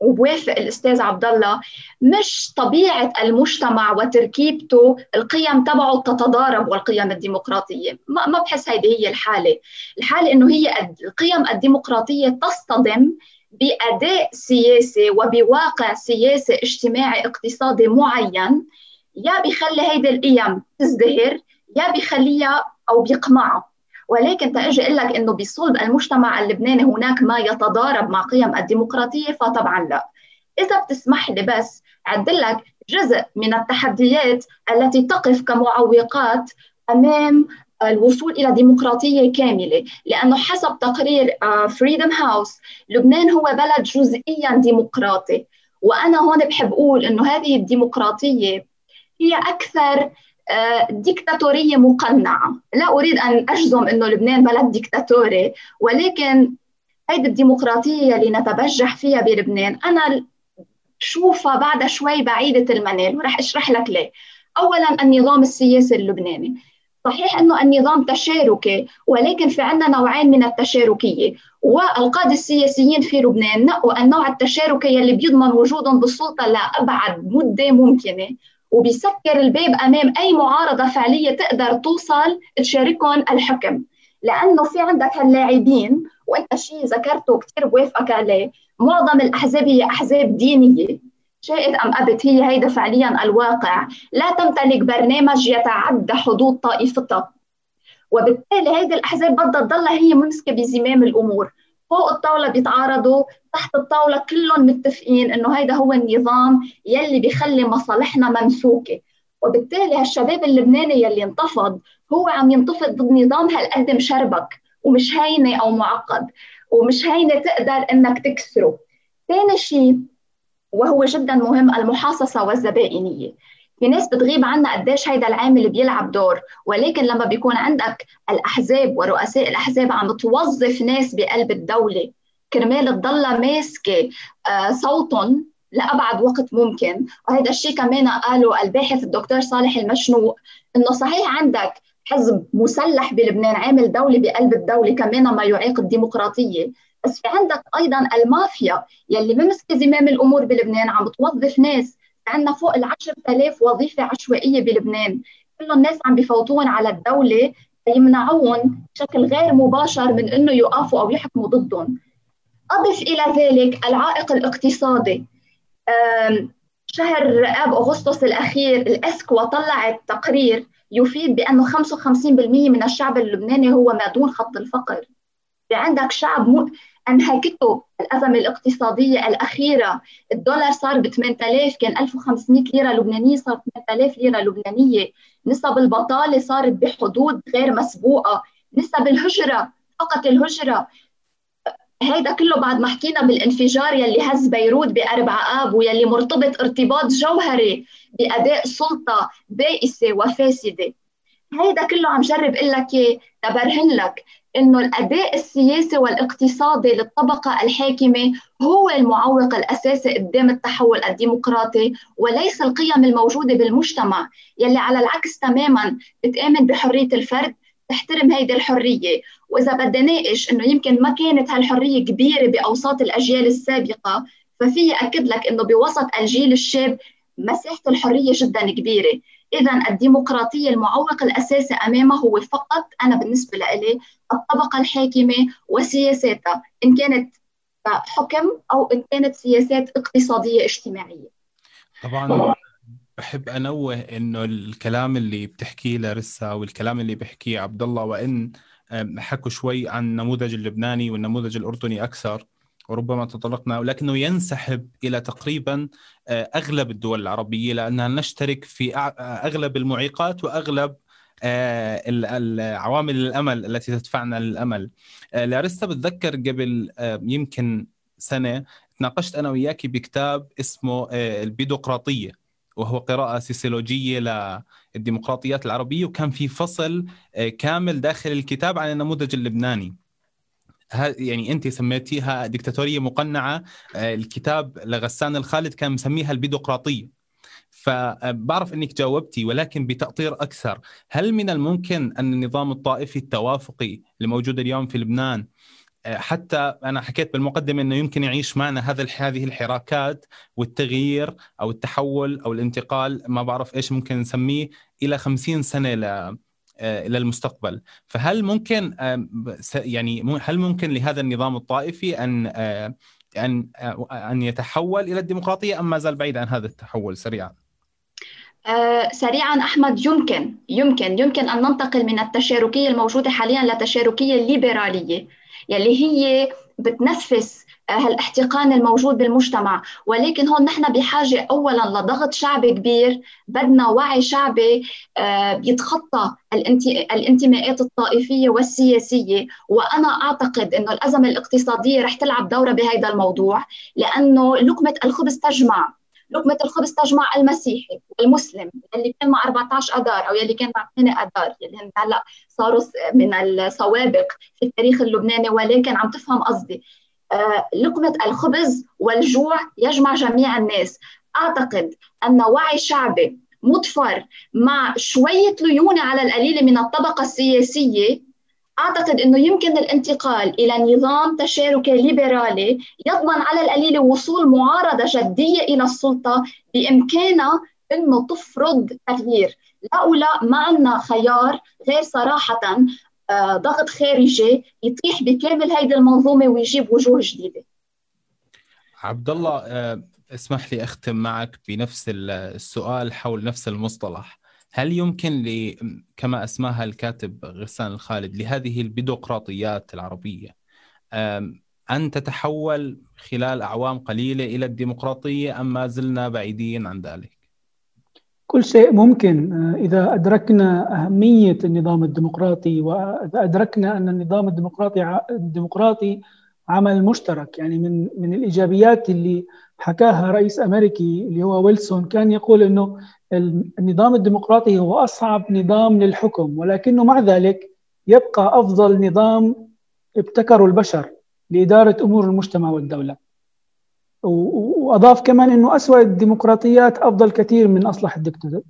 وبوافق الأستاذ عبد الله مش طبيعة المجتمع وتركيبته القيم تبعه تتضارب والقيم الديمقراطية. ما ما بحس هيدي هي الحالة. الحالة إنه هي القيم الديمقراطية تصطدم بأداء سياسي وبواقع سياسي اجتماعي اقتصادي معين يا بيخلي هيدي القيم تزدهر يا بيخليها أو بيقمعها. ولكن تأجي أقول لك إنه بصلب المجتمع اللبناني هناك ما يتضارب مع قيم الديمقراطية فطبعا لا. إذا بتسمح لي بس أعدل لك جزء من التحديات التي تقف كمعوقات أمام الوصول إلى ديمقراطية كاملة. لأنه حسب تقرير فريدم آه، هاوس لبنان هو بلد جزئيا ديمقراطي. وأنا هون بحب أقول أنه هذه الديمقراطية هي أكثر ديكتاتورية مقنعة. لا أريد أن أجزم أنه لبنان بلد ديكتاتوري ولكن هيدي الديمقراطية اللي نتبجح فيها بلبنان أنا بشوفها بعد شوي بعيدة المنال ورح أشرح لك ليه. أولا النظام السياسي اللبناني. صحيح أنه النظام تشاركي ولكن في عندنا نوعين من التشاركية. والقادة السياسيين في لبنان نقوا النوع التشاركي اللي بيضمن وجودهم بالسلطة لأبعد مدة ممكنة. وبيسكر الباب أمام أي معارضة فعلية تقدر توصل تشاركهم الحكم. لأنه في عندك هاللاعبين وأنت شيء ذكرته كثير بوافقك عليه معظم الأحزاب هي أحزاب دينية. شئت أم أبت؟ هي هيدا فعليا الواقع. لا تمتلك برنامج يتعدى حدود طائفتها وبالتالي هيدي الأحزاب بدها تضلها هي ممسكه بزمام الأمور. فوق الطاولة بيتعارضوا تحت الطاولة كلهم متفقين إنه هيدا هو النظام يلي بيخلي مصالحنا ممسوكة. وبالتالي هالشباب اللبناني يلي انتفض هو عم ينتفض ضد نظام هالقد مشربك ومش هينة أو معقد ومش هينة تقدر إنك تكسره. ثاني شيء وهو جدا مهم المحاصصة والزبائنية. في ناس بتغيب عنا قديش هيدا العامل بيلعب دور. ولكن لما بيكون عندك الأحزاب ورؤساء الأحزاب عم توظف ناس بقلب الدولة كرمال تضلها ماسكة آه، صوتهم لأبعد وقت ممكن. وهذا الشيء كمان قاله الباحث الدكتور صالح المشنوق إنه صحيح عندك حزب مسلح بلبنان عامل دولة بقلب الدولة كمان ما يعيق الديمقراطية بس في عندك أيضا المافيا يلي ممسكة زمام الأمور بلبنان عم توظف ناس عندنا فوق ال 10000 وظيفة عشوائية بلبنان. كل الناس عم بفوتون على الدولة ليمنعون بشكل غير مباشر من إنه يوقفوا أو يحكموا ضدهم. أضف إلى ذلك العائق الاقتصادي. شهر اب أغسطس الأخير الأسكوا طلعت تقرير يفيد بأنه 55% من الشعب اللبناني هو ما دون خط الفقر. عندك شعب. أنهكته الأزمة الاقتصادية الأخيرة. الدولار صار ب 8000 كان 1500 ليرة لبنانية صار 8000 ليرة لبنانية. نسب البطالة صارت بحدود غير مسبوقة. نسب الهجرة فقط الهجرة. هيدا كله بعد ما حكينا بالانفجار يلي هز بيروت بأربع آب ويلي مرتبط ارتباط جوهري بأداء سلطة بائسة وفاسدة. هيدا كله عم جرب أقول لك تبرهن لك. إنه الأداء السياسي والاقتصادي للطبقة الحاكمة هو المعوق الأساسي قدام التحول الديمقراطي وليس القيم الموجودة بالمجتمع يلي على العكس تماما بتآمن بحرية الفرد تحترم هيدي الحرية. وإذا بدي ناقش إنه يمكن ما كانت هالحرية كبيرة بأوساط الأجيال السابقة ففي أكد لك إنه بوسط الجيل الشاب مساحة الحرية جدا كبيرة. اذا الديمقراطية المعوق الأساسي امامها هو فقط أنا بالنسبة لي الطبقة الحاكمة وسياساتها إن كانت حكم أو إن كانت سياسات اقتصادية اجتماعية. طبعا بحب أنوه إنه الكلام اللي بتحكيه لارسا والكلام اللي بيحكيه عبد الله وان حكوا شوي عن النموذج اللبناني والنموذج الأردني أكثر وربما تطرقنا ولكنه ينسحب إلى تقريبا آه، أغلب الدول العربية لاننا نشترك في أغلب المعيقات وأغلب آه، العوامل الأمل التي تدفعنا للأمل. آه، لارستا بتذكر قبل يمكن سنة تناقشت أنا وياك بكتاب اسمه البيدوقراطية وهو قراءة سيسولوجيه للديمقراطيات العربية وكان في فصل كامل داخل الكتاب عن النموذج اللبناني. يعني أنت سميتيها ديكتاتورية مقنعة آه، الكتاب لغسان الخالد كان مسميها البيدوقراطية. فبعرف إنك جاوبتي ولكن بتأطير أكثر هل من الممكن أن النظام الطائفي التوافقي اللي موجود اليوم في لبنان آه، حتى أنا حكيت بالمقدمة إنه يمكن يعيش معنا هذا هذه الحراكات والتغيير أو التحول أو الانتقال ما بعرف إيش ممكن نسميه إلى 50 سنة آه، إلى المستقبل فهل ممكن يعني هل ممكن لهذا النظام الطائفي أن آه، أن أن يتحول إلى الديمقراطية أم ما زال بعيد عن هذا التحول سريعا؟ آه سريعا أحمد يمكن يمكن يمكن أن ننتقل من التشاركية الموجودة حاليا لتشاركية ليبرالية يلي هي بتنفس هالاحتقان الموجود بالمجتمع. ولكن هون نحن بحاجة أولا لضغط شعبي كبير. بدنا وعي شعبي آه، بيتخطى الانتماءات الطائفية والسياسية. وأنا أعتقد أنه الأزمة الاقتصادية رح تلعب دورة بهذا الموضوع لأنه لقمة الخبز تجمع. لقمة الخبز تجمع المسيحي والمسلم اللي كان مع 14 أدار أو يلي كان مع 8 أدار يلي هلأ صاروا من السوابق في التاريخ اللبناني ولكن عم تفهم قصدي. آه، لقمة الخبز والجوع يجمع جميع الناس. أعتقد أن وعي شعبي مضفر مع شوية ليونة على القليل من الطبقة السياسية أعتقد أنه يمكن الانتقال إلى نظام تشاركي ليبرالي يضمن على القليل وصول معارضة جدية إلى السلطة بإمكانها أنه تفرض تغيير. لا ولا ما عندنا خيار غير صراحة آه، ضغط خارجي يطيح بكامل هيدي المنظومة ويجيب وجوه جديدة. عبد الله آه، اسمح لي أختم معك بنفس السؤال حول نفس المصطلح. هل يمكن ل كما أسماها الكاتب غسان الخالد لهذه البيدوقراطيات العربية أن تتحول خلال أعوام قليلة إلى الديمقراطية أم ما زلنا بعيدين عن ذلك؟ كل شيء ممكن آه، إذا أدركنا أهمية النظام الديمقراطي وإذا أدركنا أن النظام الديمقراطي الديمقراطي عمل مشترك يعني من من الإيجابيات اللي حكاها رئيس أمريكي اللي هو ويلسون كان يقول أنه النظام الديمقراطي هو أصعب نظام للحكم ولكنه مع ذلك يبقى أفضل نظام ابتكره البشر لإدارة أمور المجتمع والدولة. وأضاف كمان إنه اسوء الديمقراطيات أفضل كثير من أصلح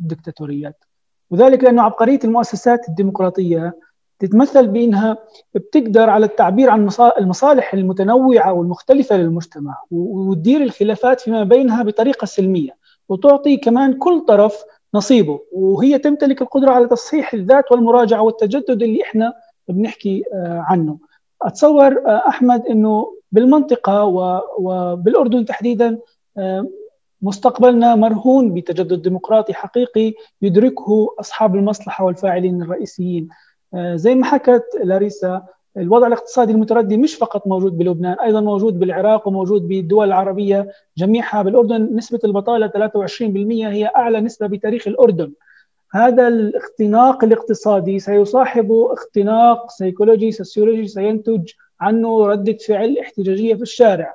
الدكتاتوريات. وذلك لأنه عبقرية المؤسسات الديمقراطية تتمثل بإنها بتقدر على التعبير عن المصالح المتنوعة والمختلفة للمجتمع وتدير الخلافات فيما بينها بطريقة سلمية. وتعطي كمان كل طرف نصيبه. وهي تمتلك القدرة على تصحيح الذات والمراجعة والتجدد اللي إحنا بنحكي عنه. أتصور أحمد إنه بالمنطقة وبالاردن تحديدا مستقبلنا مرهون بتجدد ديمقراطي حقيقي يدركه أصحاب المصلحة والفاعلين الرئيسيين. زي ما حكت لاريسا الوضع الاقتصادي المتردي مش فقط موجود بلبنان أيضا موجود بالعراق وموجود بالدول العربية جميعها. بالأردن نسبة البطالة 23% هي أعلى نسبة بتاريخ الأردن. هذا الاختناق الاقتصادي سيصاحبه اختناق سيكولوجي سوسيولوجي سينتج عنه ردة فعل احتجاجية في الشارع.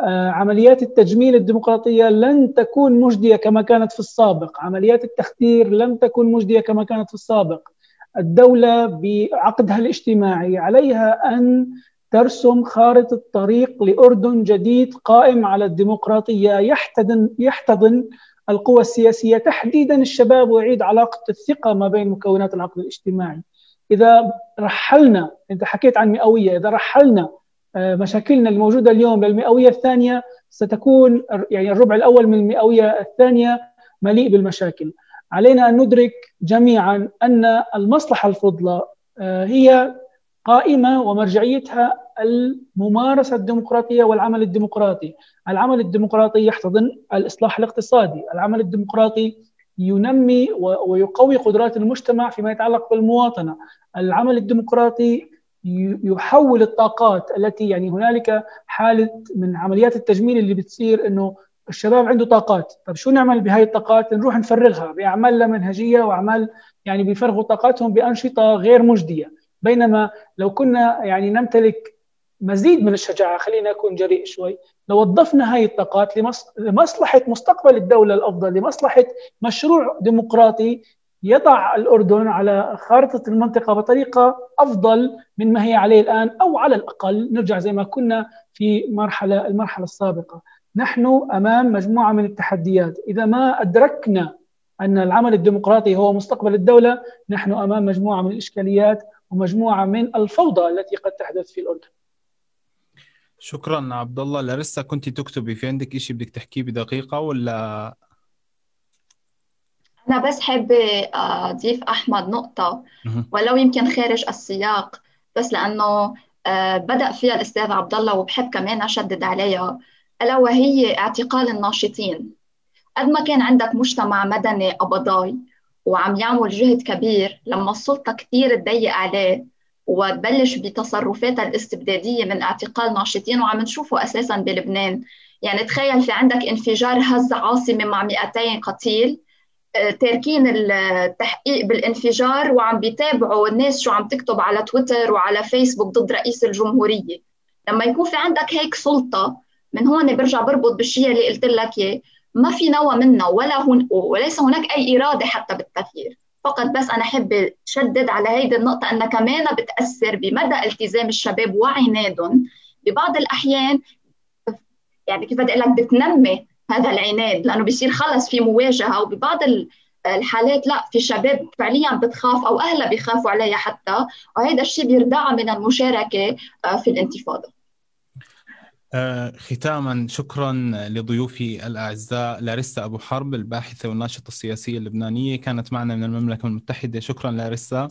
آه، عمليات التجميل الديمقراطية لن تكون مجدية كما كانت في السابق. عمليات التخدير لن تكون مجدية كما كانت في السابق. الدولة بعقدها الاجتماعي عليها أن ترسم خارطة طريق لأردن جديد قائم على الديمقراطية يحتضن يحتضن القوى السياسية. تحديدا الشباب ويعيد علاقة الثقة ما بين مكونات العقد الاجتماعي. إذا رحلنا أنت حكيت عن مئوية إذا رحلنا آه، مشاكلنا الموجودة اليوم للمئوية الثانية ستكون يعني الربع الأول من المئوية الثانية مليء بالمشاكل. علينا أن ندرك جميعا أن المصلحة الفضلى آه، هي قائمة ومرجعيتها الممارسة الديمقراطية والعمل الديمقراطي. العمل الديمقراطي يحتضن الإصلاح الاقتصادي. العمل الديمقراطي ينمي ويقوي قدرات المجتمع فيما يتعلق بالمواطنة. العمل الديمقراطي يحول الطاقات التي يعني هنالك حالة من عمليات التجميل اللي بتصير أنه الشباب عنده طاقات. طب شو نعمل بهاي الطاقات؟ نروح نفرغها بأعمال لا منهجية وأعمال يعني بيفرغوا طاقاتهم بأنشطة غير مجدية. بينما لو كنا يعني نمتلك مزيد من الشجاعة خلينا أكون جريء شوي لو وظفنا هاي الطاقات لمصلحة مستقبل الدولة الأفضل لمصلحة مشروع ديمقراطي يضع الأردن على خارطة المنطقة بطريقة أفضل من ما هي عليه الآن أو على الأقل. نرجع زي ما كنا في مرحله المرحلة السابقة. نحن أمام مجموعة من التحديات. إذا ما أدركنا أن العمل الديمقراطي هو مستقبل الدولة نحن أمام مجموعة من الإشكاليات ومجموعة من الفوضى التي قد تحدث في الأردن. شكرا عبد الله لسه كنت تكتبي في عندك شيء بدك تحكيه بدقيقة ولا؟ أنا بس حابة أضيف أحمد نقطة. ولو يمكن خارج السياق بس لأنه آه، بدأ فيها الأستاذ عبد الله وبحب كمان أشدد عليها. ألا وهي اعتقال الناشطين؟ قد ما كان عندك مجتمع مدني قبضاي وعم يعمل جهد كبير لما السلطة كثير تضيق عليه وتبلش بتصرفاتها الاستبدادية من اعتقال ناشطين وعم نشوفه أساسا بلبنان. يعني تخيل في عندك انفجار هز عاصمة مع 200 قتيل. آه، تاركين التحقيق بالانفجار وعم بيتابعوا الناس شو عم تكتب على تويتر وعلى فيسبوك ضد رئيس الجمهورية. لما يكون في عندك هيك سلطة من هون برجع بربط بالشيء اللي قلت لك إياه. ما في نوى منه ولا هن وليس هناك أي إرادة حتى بالتغيير. فقط بس أنا حب شدد على هيدي النقطة انها كمان بتأثر بمدى التزام الشباب وعنادهم. ببعض الأحيان يعني كيف بدي أقول لك بتنمي هذا العناد لأنه بصير خلص في مواجهة. وببعض الحالات لا في شباب فعليا بتخاف أو أهلها بيخافوا عليها حتى. وهذا الشيء بيردعها من المشاركة آه، في الانتفاضة. ختاما شكرا لضيوفي الأعزاء لاريسا أبو حرب الباحثة والناشطة السياسية اللبنانية كانت معنا من المملكة المتحدة. شكرا لاريسا.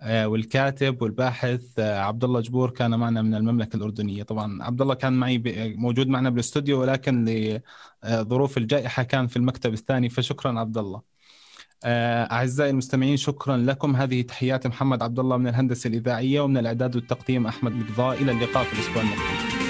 آه، والكاتب والباحث آه، عبد الله جبور كان معنا من المملكة الأردنية. طبعا عبد الله كان معي موجود معنا بالأستوديو ولكن لظروف الجائحة كان في المكتب الثاني فشكرا عبد الله أعزائي المستمعين شكرا لكم. هذه تحيات محمد عبد الله من الهندسة الإذاعية ومن الإعداد والتقديم أحمد مقضاء. إلى اللقاء في الأسبوع المقبل.